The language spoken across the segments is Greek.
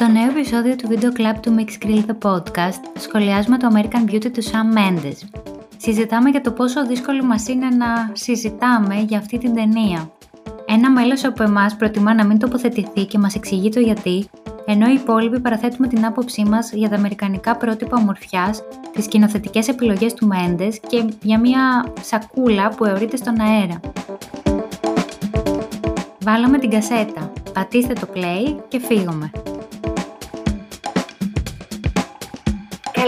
Στο νέο επεισόδιο του Video Club του Mix Grill The Podcast σχολιάζουμε το American Beauty του Sam Mendes. Συζητάμε για το πόσο δύσκολο μας είναι να συζητάμε για αυτή την ταινία. Ένα μέλος από εμάς προτιμά να μην τοποθετηθεί και μας εξηγεί το γιατί, ενώ οι υπόλοιποι παραθέτουμε την άποψή μας για τα αμερικανικά πρότυπα ομορφιάς, τις σκηνοθετικές επιλογές του Mendes και για μια σακούλα που αιωρείται στον αέρα. Βάλαμε την κασέτα, πατήστε το play και φύγουμε.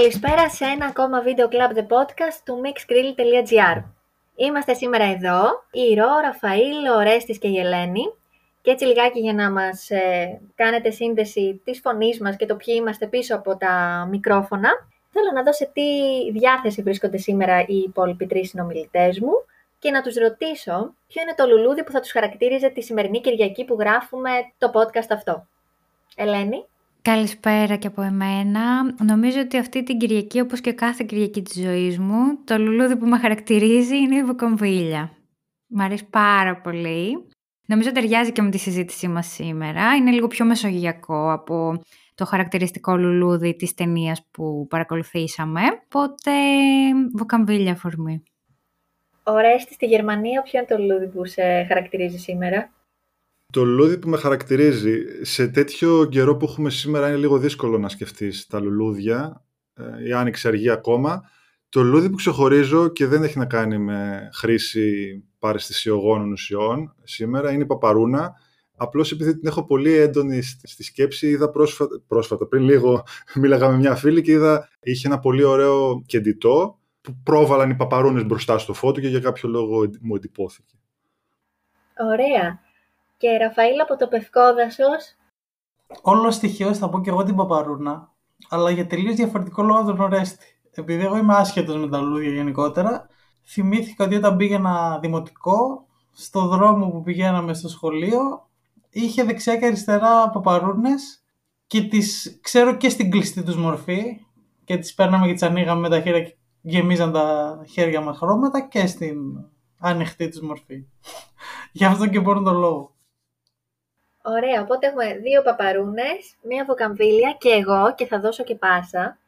Καλησπέρα σε ένα ακόμα βίντεο Club The Podcast του mixgrill.gr Είμαστε σήμερα εδώ, η Ρο, ο Ραφαήλ, ο Ρέστης και η Ελένη και έτσι λιγάκι για να μας ε, κάνετε σύνδεση της φωνής μας και το ποιοι είμαστε πίσω από τα μικρόφωνα. Θέλω να δω σε τι διάθεση βρίσκονται σήμερα οι υπόλοιποι τρεις συνομιλητές μου και να τους ρωτήσω ποιο είναι το λουλούδι που θα τους χαρακτήριζε τη σημερινή Κυριακή που γράφουμε το podcast αυτό. Ελένη. Καλησπέρα και από εμένα. Νομίζω ότι αυτή την Κυριακή, όπως και κάθε Κυριακή της ζωής μου, το λουλούδι που με χαρακτηρίζει είναι η βοκομβίλια. Μ' αρέσει πάρα πολύ. Νομίζω ταιριάζει και με τη συζήτησή μας σήμερα. Είναι λίγο πιο μεσογειακό από το χαρακτηριστικό λουλούδι της ταινίας που παρακολουθήσαμε. Οπότε, βοκαμβίλια φορμή. Ωραία, στη Γερμανία ποιο είναι το λουλούδι που σε χαρακτηρίζει σήμερα; Το λουλούδι που με χαρακτηρίζει σε τέτοιο καιρό που έχουμε σήμερα είναι λίγο δύσκολο να σκεφτείς τα λουλούδια. Ε, η άνοιξη αργεί ακόμα. Το λουλούδι που ξεχωρίζω και δεν έχει να κάνει με χρήση παρεστησιογόνων ουσιών σήμερα είναι η παπαρούνα. Απλώς επειδή την έχω πολύ έντονη στη σκέψη, είδα πρόσφατα, πρόσφατα πριν λίγο μίλαγα με μια φίλη και είδα είχε ένα πολύ ωραίο κεντητό που πρόβαλαν οι παπαρούνες μπροστά στο φώτο και για κάποιο λόγο μου εντυπώθηκε. Ωραία. Και Ραφαήλ από το Πευκόδασος. Όλο στοιχείο θα πω και εγώ την Παπαρούνα, αλλά για τελείως διαφορετικό λόγο τον Ορέστη. Επειδή εγώ είμαι άσχετος με τα λουλούδια γενικότερα, θυμήθηκα ότι όταν πήγαινα δημοτικό, στο δρόμο που πηγαίναμε στο σχολείο, είχε δεξιά και αριστερά παπαρούνες και τις ξέρω και στην κλειστή τους μορφή και τις παίρναμε και τις ανοίγαμε με τα χέρια και γεμίζαν τα χέρια μας χρώματα και στην ανοιχτή της μορφή. Γι' αυτό και μπορούν τον λόγο. Ωραία, οπότε έχουμε δύο παπαρούνες, μία βοκαμβίλια και εγώ και θα δώσω και πάσα.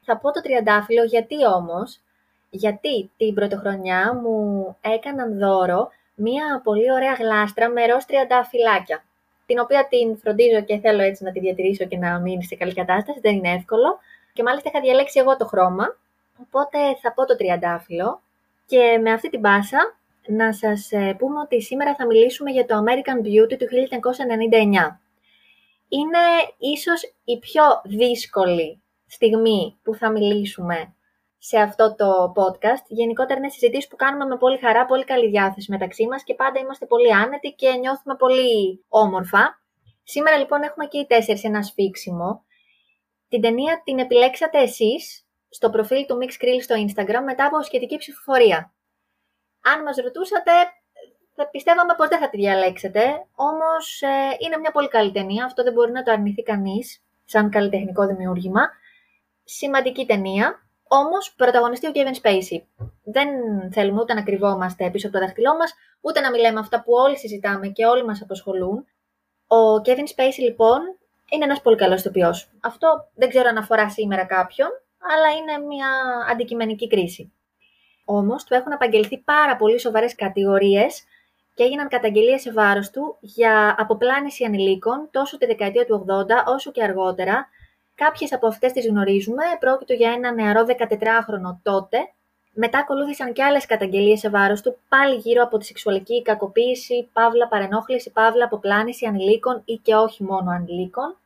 Θα πω το τριαντάφυλλο γιατί όμως, γιατί την πρωτοχρονιά μου έκαναν δώρο μία πολύ ωραία γλάστρα με ροζ τριαντάφυλλάκια, την οποία την φροντίζω και θέλω έτσι να τη διατηρήσω και να μείνει σε καλή κατάσταση, δεν είναι εύκολο. Και μάλιστα είχα διαλέξει εγώ το χρώμα, οπότε θα πω το τριαντάφυλλο. Και με αυτή την πάσα να σας ε, πούμε ότι σήμερα θα μιλήσουμε για το American Beauty του 1999. Είναι ίσως η πιο δύσκολη στιγμή που θα μιλήσουμε σε αυτό το podcast. Γενικότερα είναι συζητήσεις που κάνουμε με πολύ χαρά, πολύ καλή διάθεση μεταξύ μας και πάντα είμαστε πολύ άνετοι και νιώθουμε πολύ όμορφα. Σήμερα λοιπόν έχουμε και οι τέσσερις ένα σφίξιμο. Την ταινία την επιλέξατε εσείς στο προφίλ του Mix Grill στο Instagram μετά από σχετική ψηφοφορία αν μας ρωτούσατε, θα πιστεύαμε πως δεν θα τη διαλέξετε, όμως ε, είναι μια πολύ καλή ταινία, αυτό δεν μπορεί να το αρνηθεί κανείς, σαν καλλιτεχνικό δημιούργημα. Σημαντική ταινία, όμως πρωταγωνιστεί ο Kevin Spacey. Δεν θέλουμε ούτε να κρυβόμαστε πίσω από το δάχτυλό μας, ούτε να μιλάμε αυτά που όλοι συζητάμε και όλοι μας απασχολούν. Ο Kevin Spacey λοιπόν είναι ένας πολύ καλός ηθοποιός. Αυτό δεν ξέρω αν αφορά σήμερα κάποιον, αλλά είναι μια αντικειμενική κρίση. Όμως του έχουν απαγγελθεί πάρα πολύ σοβαρές κατηγορίες και έγιναν καταγγελίες σε βάρος του για αποπλάνηση ανηλίκων τόσο τη δεκαετία του 80 όσο και αργότερα. Κάποιες από αυτές τις γνωρίζουμε. Πρόκειται για ένα νεαρό 14χρονο τότε. Μετά ακολούθησαν και άλλες καταγγελίες σε βάρος του, πάλι γύρω από τη σεξουαλική κακοποίηση, παύλα παρενόχληση, παύλα αποπλάνηση ανηλίκων ή και όχι μόνο ανηλίκων.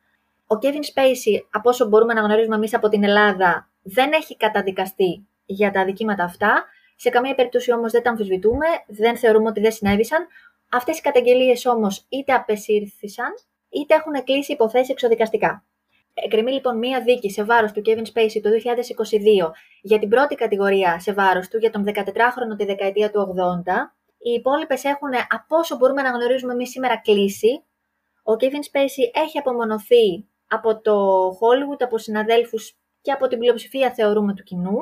Ο Kevin Spacey, από όσο μπορούμε να γνωρίζουμε εμείς από την Ελλάδα, δεν έχει καταδικαστεί για τα αδικήματα αυτά. Σε καμία περίπτωση όμως δεν τα αμφισβητούμε, δεν θεωρούμε ότι δεν συνέβησαν. Αυτές οι καταγγελίες όμως είτε απεσύρθησαν, είτε έχουν κλείσει υποθέσεις εξοδικαστικά. Εκκρεμεί λοιπόν μία δίκη σε βάρος του Kevin Spacey το 2022 για την πρώτη κατηγορία σε βάρος του, για τον 14χρονο τη δεκαετία του 80. Οι υπόλοιπες έχουν, από όσο μπορούμε να γνωρίζουμε εμείς σήμερα, κλείσει. Ο Kevin Spacey έχει απομονωθεί από το Hollywood, από συναδέλφους και από την πλειοψηφία θεωρούμε του κοινού.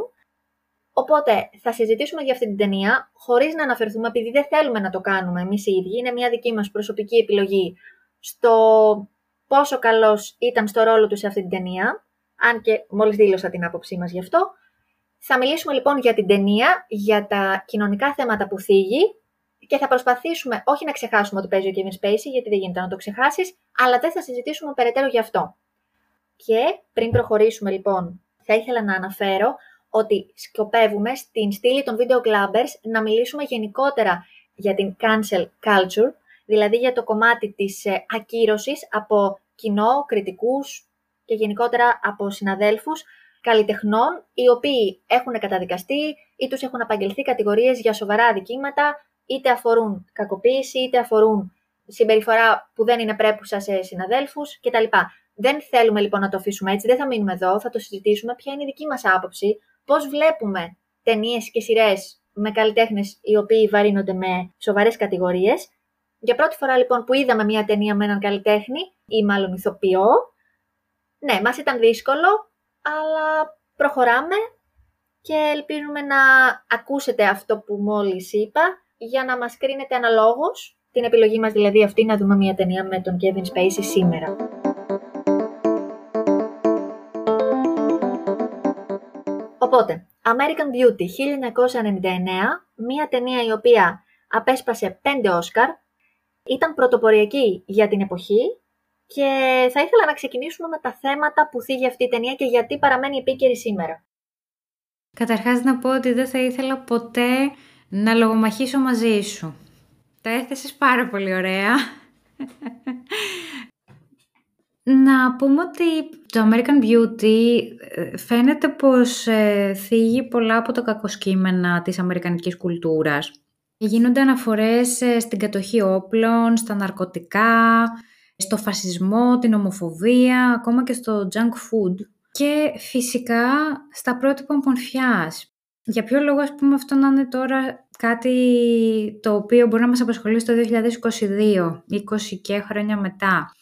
Οπότε θα συζητήσουμε για αυτή την ταινία, χωρίς να αναφερθούμε, επειδή δεν θέλουμε να το κάνουμε εμείς οι ίδιοι, είναι μια δική μας προσωπική επιλογή, στο πόσο καλός ήταν στο ρόλο του σε αυτή την ταινία, αν και μόλις δήλωσα την άποψή μας γι' αυτό. Θα μιλήσουμε λοιπόν για την ταινία, για τα κοινωνικά θέματα που θίγει και θα προσπαθήσουμε όχι να ξεχάσουμε ότι παίζει ο Kevin Spacey, γιατί δεν γίνεται να το ξεχάσεις, αλλά δεν θα συζητήσουμε περαιτέρω γι' αυτό. Και πριν προχωρήσουμε λοιπόν, θα ήθελα να αναφέρω ότι σκοπεύουμε στην στήλη των video clubbers να μιλήσουμε γενικότερα για την cancel culture, δηλαδή για το κομμάτι της ε, ακύρωσης από κοινό, κριτικούς και γενικότερα από συναδέλφους καλλιτεχνών οι οποίοι έχουν καταδικαστεί ή τους έχουν απαγγελθεί κατηγορίες για σοβαρά αδικήματα είτε αφορούν κακοποίηση είτε αφορούν συμπεριφορά που δεν είναι πρέπουσα σε συναδέλφους κτλ. Δεν θέλουμε λοιπόν να το αφήσουμε έτσι, δεν θα μείνουμε εδώ, θα το συζητήσουμε ποια είναι η δική μας άποψη, πώς βλέπουμε ταινίες και σειρές με καλλιτέχνες οι οποίοι βαρύνονται με σοβαρές κατηγορίες. Για πρώτη φορά λοιπόν που είδαμε μια ταινία με έναν καλλιτέχνη ή μάλλον ηθοποιό, ναι, μας ήταν δύσκολο, αλλά προχωράμε και ελπίζουμε να ακούσετε αυτό που μόλις είπα για να μας κρίνετε αναλόγως την επιλογή μας δηλαδή αυτή να δούμε μια ταινία με τον Kevin Spacey σήμερα. Οπότε, American Beauty 1999, μια ταινία η οποία απέσπασε 5 Όσκαρ, ήταν πρωτοποριακή για την εποχή και θα ήθελα να ξεκινήσουμε με τα θέματα που θίγει αυτή η ταινία και γιατί παραμένει επίκαιρη σήμερα. Καταρχάς να πω ότι δεν θα ήθελα ποτέ να λογομαχήσω μαζί σου. Τα έθεσες πάρα πολύ ωραία. Να πούμε ότι το American Beauty ε, φαίνεται πως ε, θίγει πολλά από τα κακοσκήμενα της αμερικανικής κουλτούρας. Γίνονται αναφορές ε, στην κατοχή όπλων, στα ναρκωτικά, στο φασισμό, την ομοφοβία, ακόμα και στο junk food και φυσικά στα πρότυπα ομορφιάς. Για ποιο λόγο ας πούμε αυτό να είναι τώρα κάτι το οποίο μπορεί να μας απασχολήσει το 2022, 20 και χρόνια μετά;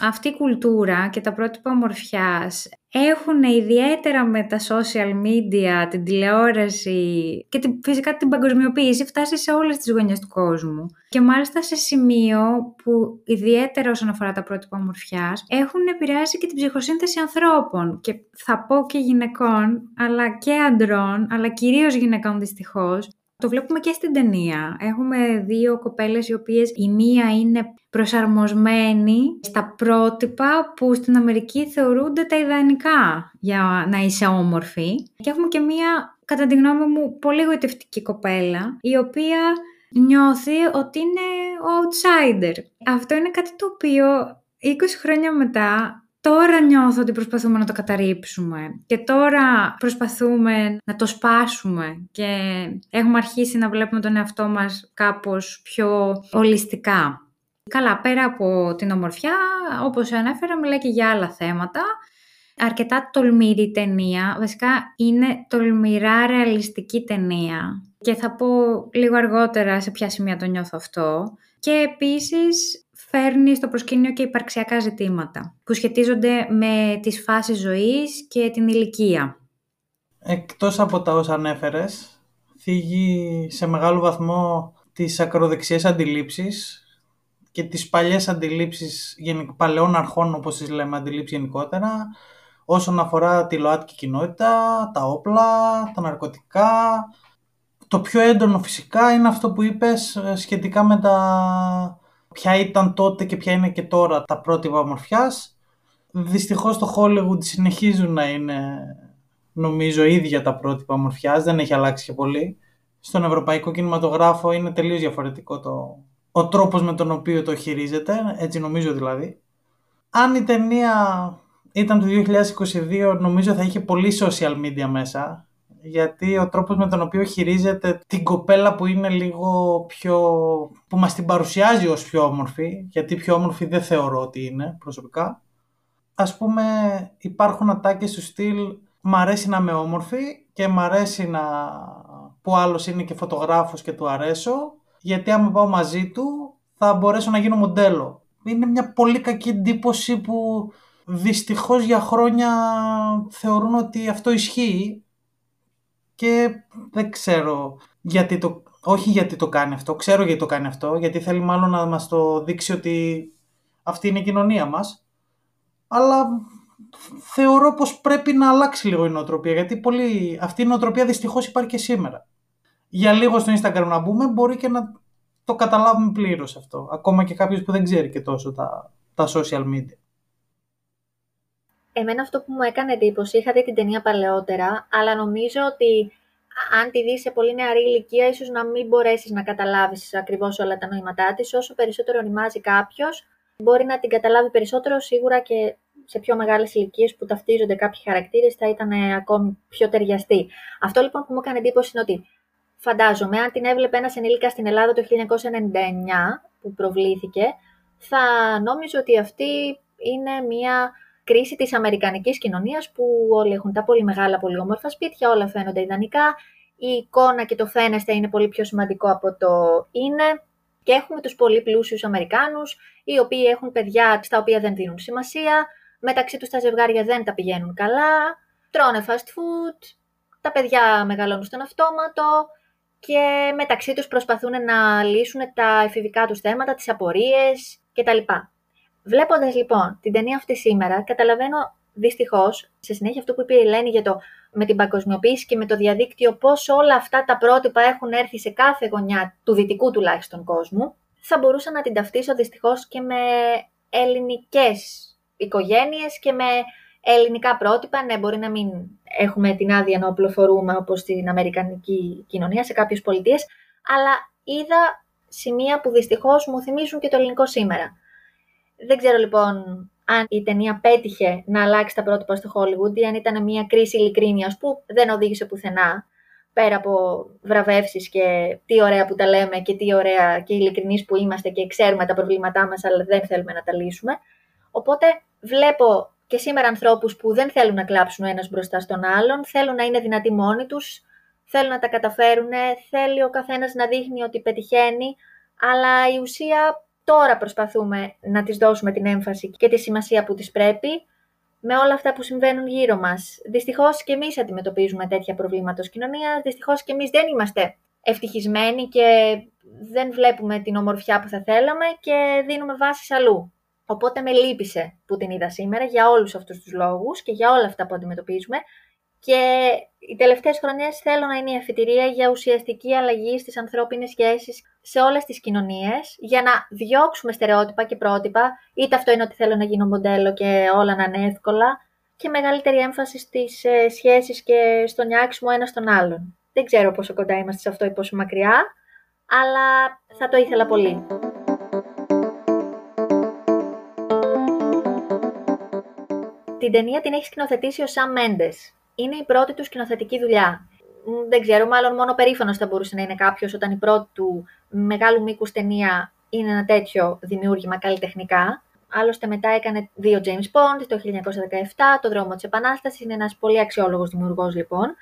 Αυτή η κουλτούρα και τα πρότυπα ομορφιάς έχουν ιδιαίτερα με τα social media, την τηλεόραση και την, φυσικά την παγκοσμιοποίηση φτάσει σε όλες τις γωνιές του κόσμου. Και μάλιστα σε σημείο που ιδιαίτερα όσον αφορά τα πρότυπα ομορφιάς έχουν επηρεάσει και την ψυχοσύνθεση ανθρώπων και θα πω και γυναικών αλλά και αντρών αλλά κυρίως γυναικών δυστυχώς το βλέπουμε και στην ταινία. Έχουμε δύο κοπέλες οι οποίες η μία είναι προσαρμοσμένη στα πρότυπα που στην Αμερική θεωρούνται τα ιδανικά για να είσαι όμορφη. Και έχουμε και μία, κατά τη γνώμη μου, πολύ γοητευτική κοπέλα, η οποία νιώθει ότι είναι ο outsider. Αυτό είναι κάτι το οποίο 20 χρόνια μετά Τώρα νιώθω ότι προσπαθούμε να το καταρρύψουμε και τώρα προσπαθούμε να το σπάσουμε και έχουμε αρχίσει να βλέπουμε τον εαυτό μας κάπως πιο ολιστικά. Καλά, πέρα από την ομορφιά, όπως ανέφερα, μιλάει και για άλλα θέματα. Αρκετά τολμηρή ταινία, βασικά είναι τολμηρά ρεαλιστική ταινία και θα πω λίγο αργότερα σε ποια σημεία το νιώθω αυτό. Και επίσης φέρνει στο προσκήνιο και υπαρξιακά ζητήματα που σχετίζονται με τις φάσεις ζωής και την ηλικία. Εκτός από τα όσα ανέφερες, θίγει σε μεγάλο βαθμό τις ακροδεξιές αντιλήψεις και τις παλιές αντιλήψεις παλαιών αρχών, όπως τις λέμε, αντιλήψεις γενικότερα, όσον αφορά τη ΛΟΑΤΚΙ κοινότητα, τα όπλα, τα ναρκωτικά. Το πιο έντονο φυσικά είναι αυτό που είπες ε, σχετικά με τα ποια ήταν τότε και ποια είναι και τώρα τα πρότυπα ομορφιάς. Δυστυχώς στο Hollywood συνεχίζουν να είναι νομίζω ίδια τα πρότυπα ομορφιάς, δεν έχει αλλάξει και πολύ. Στον ευρωπαϊκό κινηματογράφο είναι τελείως διαφορετικό το, ο τρόπος με τον οποίο το χειρίζεται, έτσι νομίζω δηλαδή. Αν η ταινία ήταν το 2022 νομίζω θα είχε πολύ social media μέσα γιατί ο τρόπος με τον οποίο χειρίζεται την κοπέλα που είναι λίγο πιο... που μας την παρουσιάζει ως πιο όμορφη, γιατί πιο όμορφη δεν θεωρώ ότι είναι προσωπικά. Ας πούμε υπάρχουν ατάκες του στυλ «Μ' αρέσει να είμαι όμορφη και μ' αρέσει να... που άλλος είναι και φωτογράφος και του αρέσω, γιατί άμα πάω μαζί του θα μπορέσω να γίνω μοντέλο». Είναι μια πολύ κακή εντύπωση που δυστυχώς για χρόνια θεωρούν ότι αυτό ισχύει και δεν ξέρω γιατί το, όχι γιατί το κάνει αυτό, ξέρω γιατί το κάνει αυτό, γιατί θέλει μάλλον να μας το δείξει ότι αυτή είναι η κοινωνία μας. αλλά θεωρώ πως πρέπει να αλλάξει λίγο η νοοτροπία, γιατί πολύ... αυτή η νοοτροπία δυστυχώς υπάρχει και σήμερα. Για λίγο στο Instagram να μπούμε, μπορεί και να το καταλάβουμε πλήρως αυτό. Ακόμα και κάποιος που δεν ξέρει και τόσο τα, τα social media. Εμένα αυτό που μου έκανε εντύπωση, είχα δει την ταινία παλαιότερα, αλλά νομίζω ότι αν τη δεις σε πολύ νεαρή ηλικία, ίσως να μην μπορέσεις να καταλάβεις ακριβώς όλα τα νοήματά της. Όσο περισσότερο ονειμάζει κάποιος, μπορεί να την καταλάβει περισσότερο, σίγουρα και σε πιο μεγάλες ηλικίες που ταυτίζονται κάποιοι χαρακτήρες θα ήταν ακόμη πιο ταιριαστή. Αυτό λοιπόν που μου έκανε εντύπωση είναι ότι φαντάζομαι αν την έβλεπε ένας ενήλικας στην Ελλάδα το 1999 που προβλήθηκε, θα νόμιζε ότι αυτή είναι μια κρίση της αμερικανικής κοινωνίας που όλοι έχουν τα πολύ μεγάλα, πολύ όμορφα σπίτια, όλα φαίνονται ιδανικά, η εικόνα και το φαίνεστε είναι πολύ πιο σημαντικό από το είναι. Και έχουμε τους πολύ πλούσιους Αμερικάνους, οι οποίοι έχουν παιδιά στα οποία δεν δίνουν σημασία, μεταξύ τους τα ζευγάρια δεν τα πηγαίνουν καλά, τρώνε fast food, τα παιδιά μεγαλώνουν στον αυτόματο. Και μεταξύ τους προσπαθούν να λύσουν τα εφηβικά τους θέματα, τις απορίες κτλ. Βλέποντας λοιπόν την ταινία αυτή σήμερα, καταλαβαίνω δυστυχώς, σε συνέχεια αυτό που είπε η Ελένη για το με την παγκοσμιοποίηση και με το διαδίκτυο, πώς όλα αυτά τα πρότυπα έχουν έρθει σε κάθε γωνιά του δυτικού τουλάχιστον κόσμου, θα μπορούσα να την ταυτίσω δυστυχώς και με ελληνικές οικογένειες και με ελληνικά πρότυπα. Ναι, μπορεί να μην έχουμε την άδεια να οπλοφορούμε όπως στην Αμερικανική κοινωνία σε κάποιες πολιτείες, αλλά είδα σημεία που δυστυχώς μου θυμίζουν και το ελληνικό σήμερα. Δεν ξέρω λοιπόν αν η ταινία πέτυχε να αλλάξει τα πρότυπα στο Hollywood ή αν ήταν μια κρίση ειλικρίνεια που δεν οδήγησε πουθενά, πέρα από βραβεύσεις και τι ωραία που τα λέμε και τι ωραία και ειλικρινείς που είμαστε και ξέρουμε τα προβλήματά μας, αλλά δεν θέλουμε να τα λύσουμε. Οπότε βλέπω και σήμερα ανθρώπους που δεν θέλουν να κλάψουν ο ένας μπροστά στον άλλον, θέλουν να είναι δυνατοί μόνοι τους, θέλουν να τα καταφέρουν, θέλει ο καθένας να δείχνει ότι πετυχαίνει, αλλά η ουσία τώρα προσπαθούμε να τις δώσουμε την έμφαση και τη σημασία που τις πρέπει με όλα αυτά που συμβαίνουν γύρω μας. Δυστυχώς και εμείς αντιμετωπίζουμε τέτοια προβλήματα ως κοινωνία, δυστυχώς και εμείς δεν είμαστε ευτυχισμένοι και δεν βλέπουμε την ομορφιά που θα θέλαμε και δίνουμε βάσεις αλλού. Οπότε με λύπησε που την είδα σήμερα για όλους αυτούς τους λόγους και για όλα αυτά που αντιμετωπίζουμε και οι τελευταίες χρονιές θέλω να είναι η αφιτηρία για ουσιαστική αλλαγή στις ανθρώπινες σχέσεις σε όλες τις κοινωνίες, για να διώξουμε στερεότυπα και πρότυπα, είτε αυτό είναι ότι θέλω να γίνω μοντέλο και όλα να είναι εύκολα, και μεγαλύτερη έμφαση στις ε, σχέσεις και στο νιάξιμο ένα στον άλλον. Δεν ξέρω πόσο κοντά είμαστε σε αυτό ή πόσο μακριά, αλλά θα το ήθελα πολύ. Την ταινία την έχει σκηνοθετήσει ο Σαμ Μέντες, είναι η πρώτη του σκηνοθετική δουλειά. Δεν ξέρω, μάλλον μόνο περήφανος θα μπορούσε να είναι κάποιος όταν η πρώτη του μεγάλου μήκους ταινία είναι ένα τέτοιο δημιούργημα καλλιτεχνικά. Άλλωστε μετά έκανε δύο James Bond το 1917, το δρόμο της Επανάστασης, είναι ένας πολύ αξιόλογος δημιουργός λοιπόν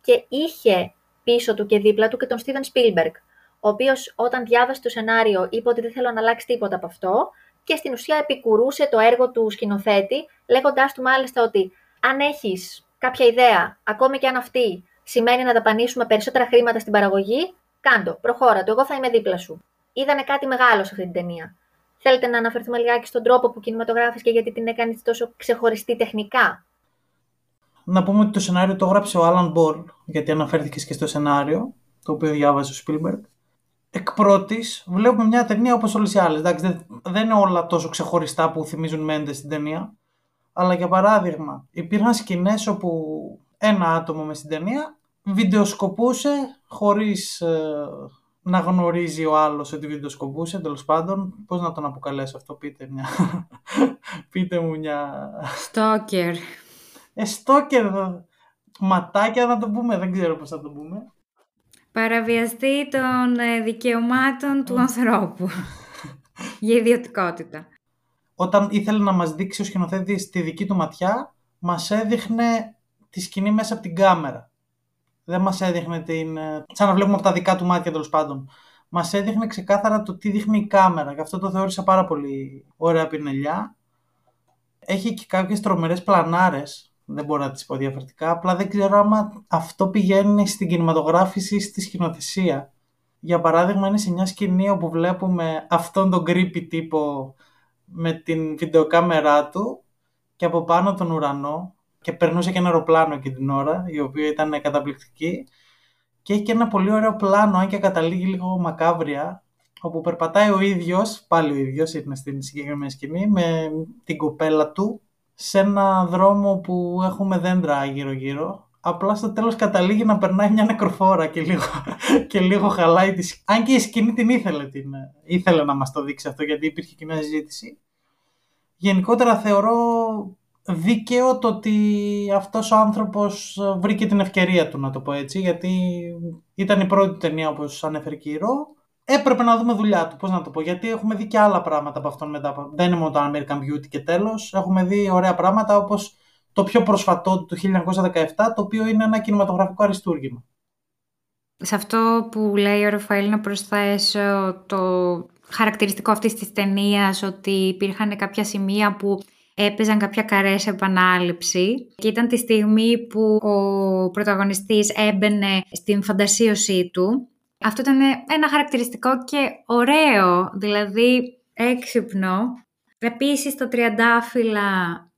και είχε πίσω του και δίπλα του και τον Steven Spielberg, ο οποίος όταν διάβασε το σενάριο είπε ότι δεν θέλω να αλλάξει τίποτα από αυτό και στην ουσία επικουρούσε το έργο του σκηνοθέτη λέγοντάς του μάλιστα ότι αν έχεις κάποια ιδέα, ακόμη και αν αυτή σημαίνει να δαπανίσουμε περισσότερα χρήματα στην παραγωγή, κάντο, προχώρα το, εγώ θα είμαι δίπλα σου. Είδανε κάτι μεγάλο σε αυτή την ταινία. Θέλετε να αναφερθούμε λιγάκι στον τρόπο που κινηματογράφησε και γιατί την έκανε τόσο ξεχωριστή τεχνικά; Να πούμε ότι το σενάριο το έγραψε ο Άλαν Μπορ, γιατί αναφέρθηκε και στο σενάριο, το οποίο διάβασε ο Σπίλμπεργκ. Εκ πρώτης, βλέπουμε μια ταινία όπως όλες οι άλλες. Δεν είναι όλα τόσο ξεχωριστά που θυμίζουν μέντες στην ταινία. Αλλά για παράδειγμα, υπήρχαν σκηνές όπου ένα άτομο με στην ταινία βιντεοσκοπούσε χωρίς ε, να γνωρίζει ο άλλος ότι βιντεοσκοπούσε, τέλος πάντων. Πώς να τον αποκαλέσω αυτό, πείτε μια... πείτε μου μια... Στόκερ. Ε, στόκερ, ματάκια να το πούμε, δεν ξέρω πώς θα το πούμε. Παραβιαστεί των ε, δικαιωμάτων του ανθρώπου για ιδιωτικότητα όταν ήθελε να μας δείξει ο σκηνοθέτης τη δική του ματιά, μας έδειχνε τη σκηνή μέσα από την κάμερα. Δεν μας έδειχνε την... Ε, σαν να βλέπουμε από τα δικά του μάτια τέλος πάντων. Μας έδειχνε ξεκάθαρα το τι δείχνει η κάμερα και αυτό το θεώρησα πάρα πολύ ωραία πινελιά. Έχει και κάποιες τρομερές πλανάρες, δεν μπορώ να τις πω διαφορετικά, απλά δεν ξέρω άμα αυτό πηγαίνει στην κινηματογράφηση ή στη σκηνοθεσία. Για παράδειγμα είναι σε μια σκηνή όπου βλέπουμε αυτόν τον creepy τύπο με την βιντεοκάμερά του και από πάνω τον ουρανό και περνούσε και ένα αεροπλάνο εκεί την ώρα, η οποία ήταν καταπληκτική. Και έχει και ένα πολύ ωραίο πλάνο, αν και καταλήγει λίγο μακάβρια, όπου περπατάει ο ίδιος, πάλι ο ίδιος, είναι στην συγκεκριμένη σκηνή, με την κοπέλα του, σε ένα δρόμο που έχουμε δέντρα γύρω-γύρω. Απλά στο τέλος καταλήγει να περνάει μια νεκροφόρα και λίγο, και λίγο χαλάει τη Αν και η σκηνή την ήθελε, την, ήθελε να μας το δείξει αυτό, γιατί υπήρχε και μια συζήτηση. Γενικότερα θεωρώ δίκαιο το ότι αυτός ο άνθρωπος βρήκε την ευκαιρία του, να το πω έτσι, γιατί ήταν η πρώτη ταινία, όπως ανέφερε και η Ρο. Έπρεπε να δούμε δουλειά του, πώς να το πω, γιατί έχουμε δει και άλλα πράγματα από αυτόν μετά. Δεν είναι μόνο το American Beauty και τέλος. Έχουμε δει ωραία πράγματα όπως το πιο προσφατό του 1917, το οποίο είναι ένα κινηματογραφικό αριστούργημα. Σε αυτό που λέει ο Ραφαήλ να προσθέσω το χαρακτηριστικό αυτής της ταινίας ότι υπήρχαν κάποια σημεία που έπαιζαν κάποια καρές σε επανάληψη και ήταν τη στιγμή που ο πρωταγωνιστής έμπαινε στην φαντασίωσή του. Αυτό ήταν ένα χαρακτηριστικό και ωραίο, δηλαδή έξυπνο. Επίσης το τριαντάφυλλα,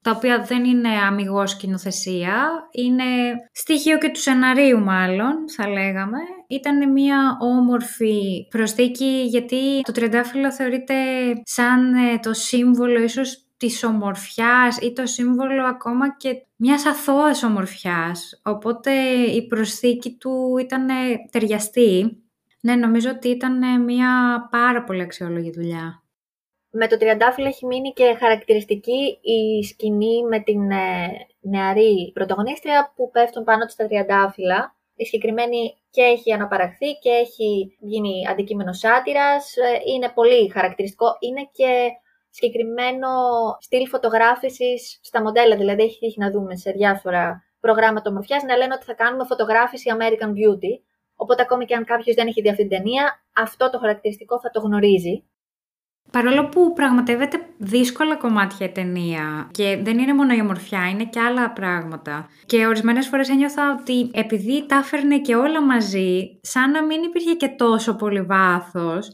τα οποία δεν είναι αμυγός σκηνοθεσία, είναι στοιχείο και του σεναρίου μάλλον, θα λέγαμε. Ήταν μια όμορφη προσθήκη γιατί το τριαντάφυλλο θεωρείται σαν ε, το σύμβολο ίσως της ομορφιάς ή το σύμβολο ακόμα και μιας αθώας ομορφιάς. Οπότε η προσθήκη του ήταν ταιριαστή. Ναι, νομίζω ότι ήταν μια πάρα πολύ αξιόλογη δουλειά. Με το τριαντάφυλλο έχει μείνει και χαρακτηριστική η σκηνή με την ε, νεαρή πρωταγωνίστρια που πέφτουν πάνω της τα τριαντάφυλλα. Η συγκεκριμένη και έχει αναπαραχθεί και έχει γίνει αντικείμενο σάτυρας. Ε, είναι πολύ χαρακτηριστικό. Είναι και συγκεκριμένο στυλ φωτογράφησης στα μοντέλα. Δηλαδή, έχει τύχει να δούμε σε διάφορα προγράμματα ομορφιάς να λένε ότι θα κάνουμε φωτογράφηση American Beauty. Οπότε, ακόμη και αν κάποιος δεν έχει δει αυτή την ταινία, αυτό το χαρακτηριστικό θα το γνωρίζει. Παρόλο που πραγματεύεται δύσκολα κομμάτια η ταινία και δεν είναι μόνο η ομορφιά, είναι και άλλα πράγματα. Και ορισμένες φορές ένιωθα ότι επειδή τα έφερνε και όλα μαζί, σαν να μην υπήρχε και τόσο πολύ βάθος,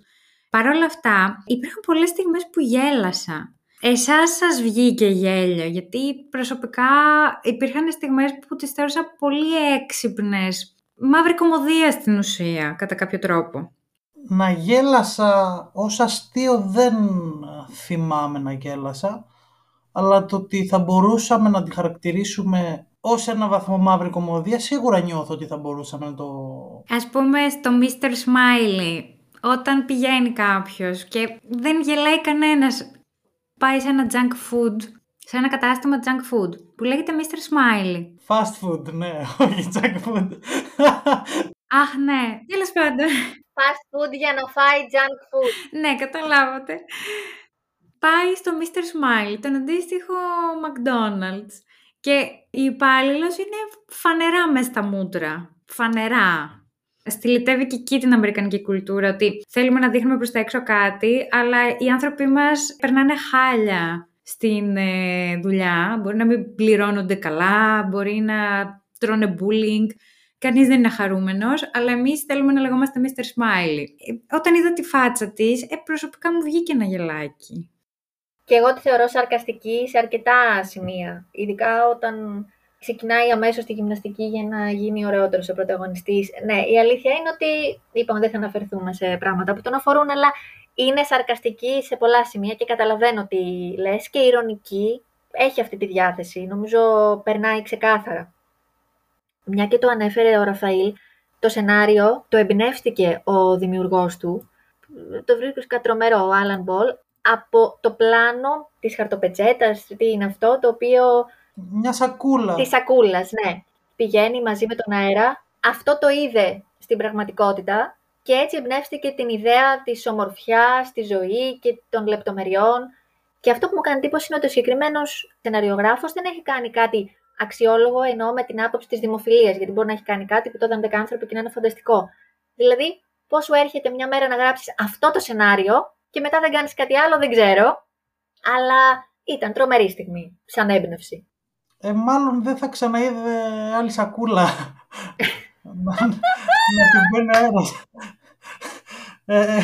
Παρ' όλα αυτά, υπήρχαν πολλές στιγμές που γέλασα. Εσάς σας βγήκε γέλιο, γιατί προσωπικά υπήρχαν στιγμές που τις θεώρησα πολύ έξυπνες. Μαύρη κομμωδία στην ουσία, κατά κάποιο τρόπο. Να γέλασα ως αστείο δεν θυμάμαι να γέλασα, αλλά το ότι θα μπορούσαμε να τη χαρακτηρίσουμε ως ένα βαθμό μαύρη κομμωδία, σίγουρα νιώθω ότι θα μπορούσαμε να το... Ας πούμε στο Mr. Smiley, όταν πηγαίνει κάποιος και δεν γελάει κανένας, πάει σε ένα junk food, σε ένα κατάστημα junk food, που λέγεται Mr. Smiley. Fast food, ναι, όχι junk food. Αχ, ναι, τέλος πάντων. Fast food για να φάει junk food. ναι, καταλάβατε. Πάει στο Mr. Smiley, τον αντίστοιχο McDonald's. Και η υπάλληλος είναι φανερά μέσα στα μούτρα. Φανερά στυλιτεύει και εκεί την Αμερικανική κουλτούρα, ότι θέλουμε να δείχνουμε προς τα έξω κάτι, αλλά οι άνθρωποι μας περνάνε χάλια στην ε, δουλειά. Μπορεί να μην πληρώνονται καλά, μπορεί να τρώνε bullying. Κανείς δεν είναι χαρούμενος, αλλά εμείς θέλουμε να λεγόμαστε Mr. Smiley. Ε, όταν είδα τη φάτσα της, ε, προσωπικά μου βγήκε ένα γελάκι. Και εγώ τη θεωρώ σαρκαστική σε αρκετά σημεία. Ειδικά όταν ξεκινάει αμέσως τη γυμναστική για να γίνει ωραιότερος ο πρωταγωνιστής. Ναι, η αλήθεια είναι ότι είπαμε δεν θα αναφερθούμε σε πράγματα που τον αφορούν, αλλά είναι σαρκαστική σε πολλά σημεία και καταλαβαίνω τι λες και ηρωνική. Έχει αυτή τη διάθεση. Νομίζω περνάει ξεκάθαρα. Μια και το ανέφερε ο Ραφαήλ, το σενάριο το εμπνεύστηκε ο δημιουργός του, το βρίσκω τρομερό ο Άλαν Μπολ, από το πλάνο της χαρτοπετσέτας, τι είναι αυτό, το οποίο μια σακούλα. Της σακούλας, ναι. Πηγαίνει μαζί με τον αέρα. Αυτό το είδε στην πραγματικότητα και έτσι εμπνεύστηκε την ιδέα της ομορφιάς, της ζωής και των λεπτομεριών. Και αυτό που μου κάνει εντύπωση είναι ότι ο συγκεκριμένος σεναριογράφος δεν έχει κάνει κάτι αξιόλογο, ενώ με την άποψη της δημοφιλίας, γιατί μπορεί να έχει κάνει κάτι που το είδαν άνθρωποι και να είναι φανταστικό. Δηλαδή, πώς σου έρχεται μια μέρα να γράψεις αυτό το σενάριο και μετά δεν κάνεις κάτι άλλο, δεν ξέρω. Αλλά ήταν τρομερή στιγμή, σαν έμπνευση ε, μάλλον δεν θα ξαναείδε άλλη σακούλα να, να την μπαίνει αέρας. Ε, ε.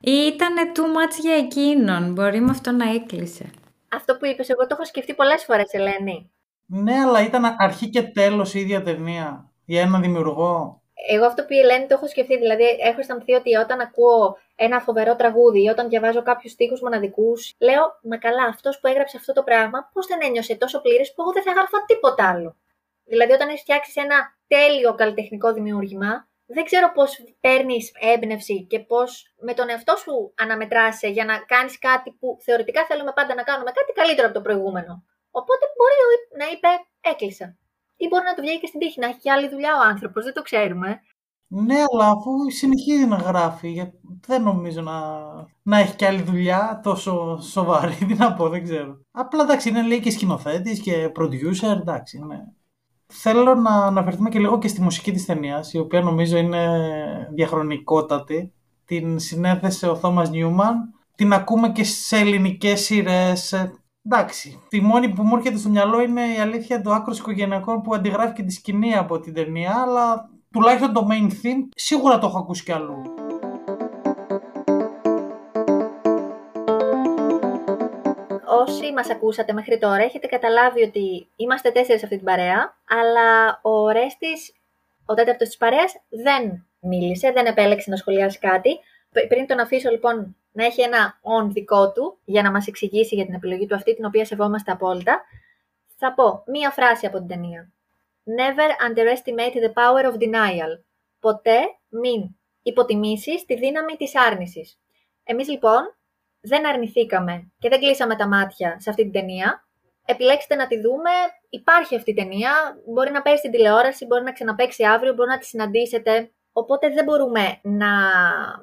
Ήτανε too much για εκείνον. Μπορεί με αυτό να έκλεισε. Αυτό που είπες, εγώ το έχω σκεφτεί πολλές φορές, Ελένη. Ναι, αλλά ήταν αρχή και τέλος η ίδια ταινία για έναν δημιουργό. Εγώ αυτό που η Ελένη το έχω σκεφτεί, δηλαδή έχω αισθανθεί ότι όταν ακούω ένα φοβερό τραγούδι ή όταν διαβάζω κάποιους στίχους μοναδικούς, λέω Μα καλά, αυτός που έγραψε αυτό το πράγμα, πώς δεν ένιωσε τόσο πλήρε που εγώ δεν θα έγραφα τίποτα άλλο. Δηλαδή, όταν έχεις φτιάξει ένα τέλειο καλλιτεχνικό δημιούργημα, δεν ξέρω πώς παίρνεις έμπνευση και πώς με τον εαυτό σου αναμετράσαι για να κάνεις κάτι που θεωρητικά θέλουμε πάντα να κάνουμε κάτι καλύτερο από το προηγούμενο. Οπότε μπορεί να είπε Έκλεισα. Ή μπορεί να του βγαίνει και στην τύχη, να έχει και άλλη δουλειά ο άνθρωπος, δεν το ξέρουμε. Ναι, αλλά αφού συνεχίζει να γράφει, δεν νομίζω να, να έχει και άλλη δουλειά τόσο σοβαρή. Τι να πω, δεν ξέρω. Απλά εντάξει, είναι λέει και σκηνοθέτης και producer, εντάξει, ναι. Θέλω να αναφερθούμε και λίγο και στη μουσική της ταινίας, η οποία νομίζω είναι διαχρονικότατη. Την συνέθεσε ο Θόμας Νιούμαν. Την ακούμε και σε ελληνικές σειρές. Εντάξει, τη μόνη που μου έρχεται στο μυαλό είναι η αλήθεια του άκρου οικογενειακών που αντιγράφει και τη σκηνή από την ταινία, αλλά τουλάχιστον το main theme σίγουρα το έχω ακούσει κι αλλού. όσοι μας ακούσατε μέχρι τώρα έχετε καταλάβει ότι είμαστε τέσσερις σε αυτή την παρέα, αλλά ο Ρέστης, ο τέταρτος της παρέας, δεν μίλησε, δεν επέλεξε να σχολιάσει κάτι. Πριν τον αφήσω λοιπόν να έχει ένα on δικό του για να μας εξηγήσει για την επιλογή του αυτή, την οποία σεβόμαστε απόλυτα, θα πω μία φράση από την ταινία. Never underestimate the power of denial. Ποτέ μην υποτιμήσεις τη δύναμη της άρνησης. Εμείς λοιπόν δεν αρνηθήκαμε και δεν κλείσαμε τα μάτια σε αυτή την ταινία. Επιλέξτε να τη δούμε. Υπάρχει αυτή η ταινία. Μπορεί να παίξει στην τηλεόραση, μπορεί να ξαναπαίξει αύριο, μπορεί να τη συναντήσετε. Οπότε δεν μπορούμε να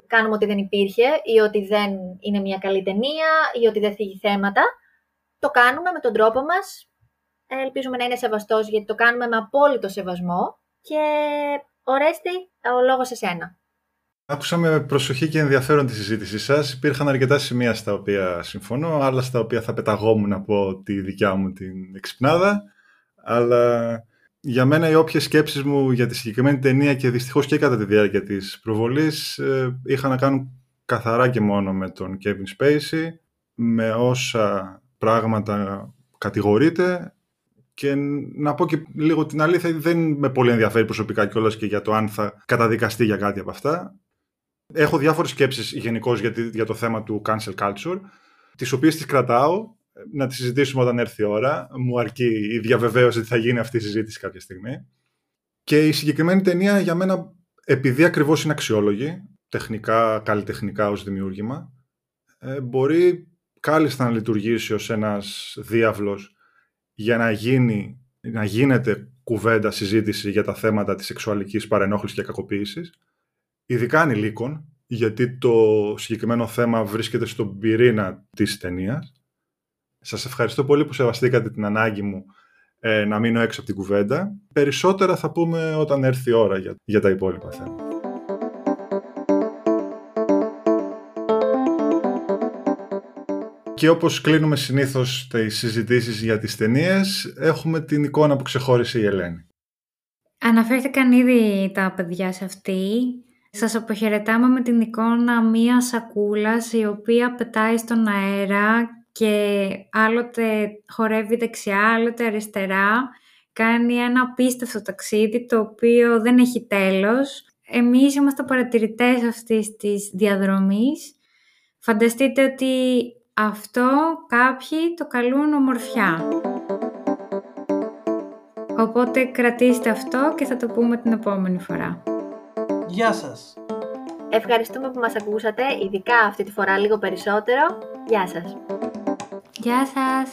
κάνουμε ότι δεν υπήρχε ή ότι δεν είναι μια καλή ταινία ή ότι δεν θίγει θέματα. Το κάνουμε με τον τρόπο μας. Ελπίζουμε να είναι σεβαστός γιατί το κάνουμε με απόλυτο σεβασμό. Και ορέστη ο λόγος σε σένα. Άκουσα με προσοχή και ενδιαφέρον τη συζήτησή σας. Υπήρχαν αρκετά σημεία στα οποία συμφωνώ, άλλα στα οποία θα πεταγόμουν από τη δικιά μου την εξυπνάδα. Αλλά για μένα οι όποιες σκέψεις μου για τη συγκεκριμένη ταινία και δυστυχώς και κατά τη διάρκεια της προβολής ε, είχαν να κάνουν καθαρά και μόνο με τον Kevin Spacey, με όσα πράγματα κατηγορείται και να πω και λίγο την αλήθεια, δεν με πολύ ενδιαφέρει προσωπικά κιόλας και για το αν θα καταδικαστεί για κάτι από αυτά. Έχω διάφορες σκέψεις γενικώς για, για το θέμα του cancel culture, τις οποίες τις κρατάω, να τις συζητήσουμε όταν έρθει η ώρα. Μου αρκεί η διαβεβαίωση ότι θα γίνει αυτή η συζήτηση κάποια στιγμή. Και η συγκεκριμένη ταινία για μένα, επειδή ακριβώς είναι αξιόλογη, τεχνικά, καλλιτεχνικά ως δημιούργημα, ε, μπορεί κάλλιστα να λειτουργήσει ως ένας διάβλος για να, γίνει, να γίνεται κουβέντα, συζήτηση για τα θέματα της σεξουαλικής παρενόχλησης και κακοποίησης ειδικά ανηλίκων, γιατί το συγκεκριμένο θέμα βρίσκεται στον πυρήνα της ταινίας. Σας ευχαριστώ πολύ που σεβαστήκατε την ανάγκη μου ε, να μείνω έξω από την κουβέντα. Περισσότερα θα πούμε όταν έρθει η ώρα για, για τα υπόλοιπα θέματα. Και όπως κλείνουμε συνήθως τις συζητήσεις για τις ταινίες, έχουμε την εικόνα που ξεχώρισε η Ελένη. Αναφέρθηκαν ήδη τα παιδιά σε αυτή. Σας αποχαιρετάμε με την εικόνα μία σακούλας η οποία πετάει στον αέρα και άλλοτε χορεύει δεξιά, άλλοτε αριστερά. Κάνει ένα απίστευτο ταξίδι το οποίο δεν έχει τέλος. Εμείς είμαστε παρατηρητές αυτής της διαδρομής. Φανταστείτε ότι αυτό κάποιοι το καλούν ομορφιά. Οπότε κρατήστε αυτό και θα το πούμε την επόμενη φορά. Γεια σας. Ευχαριστούμε που μας ακούσατε, ειδικά αυτή τη φορά λίγο περισσότερο. Γεια σας. Γεια σας!